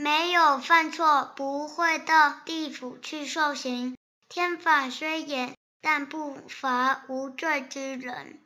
没有犯错不会到地府去受刑。天法虽严但不罚无罪之人。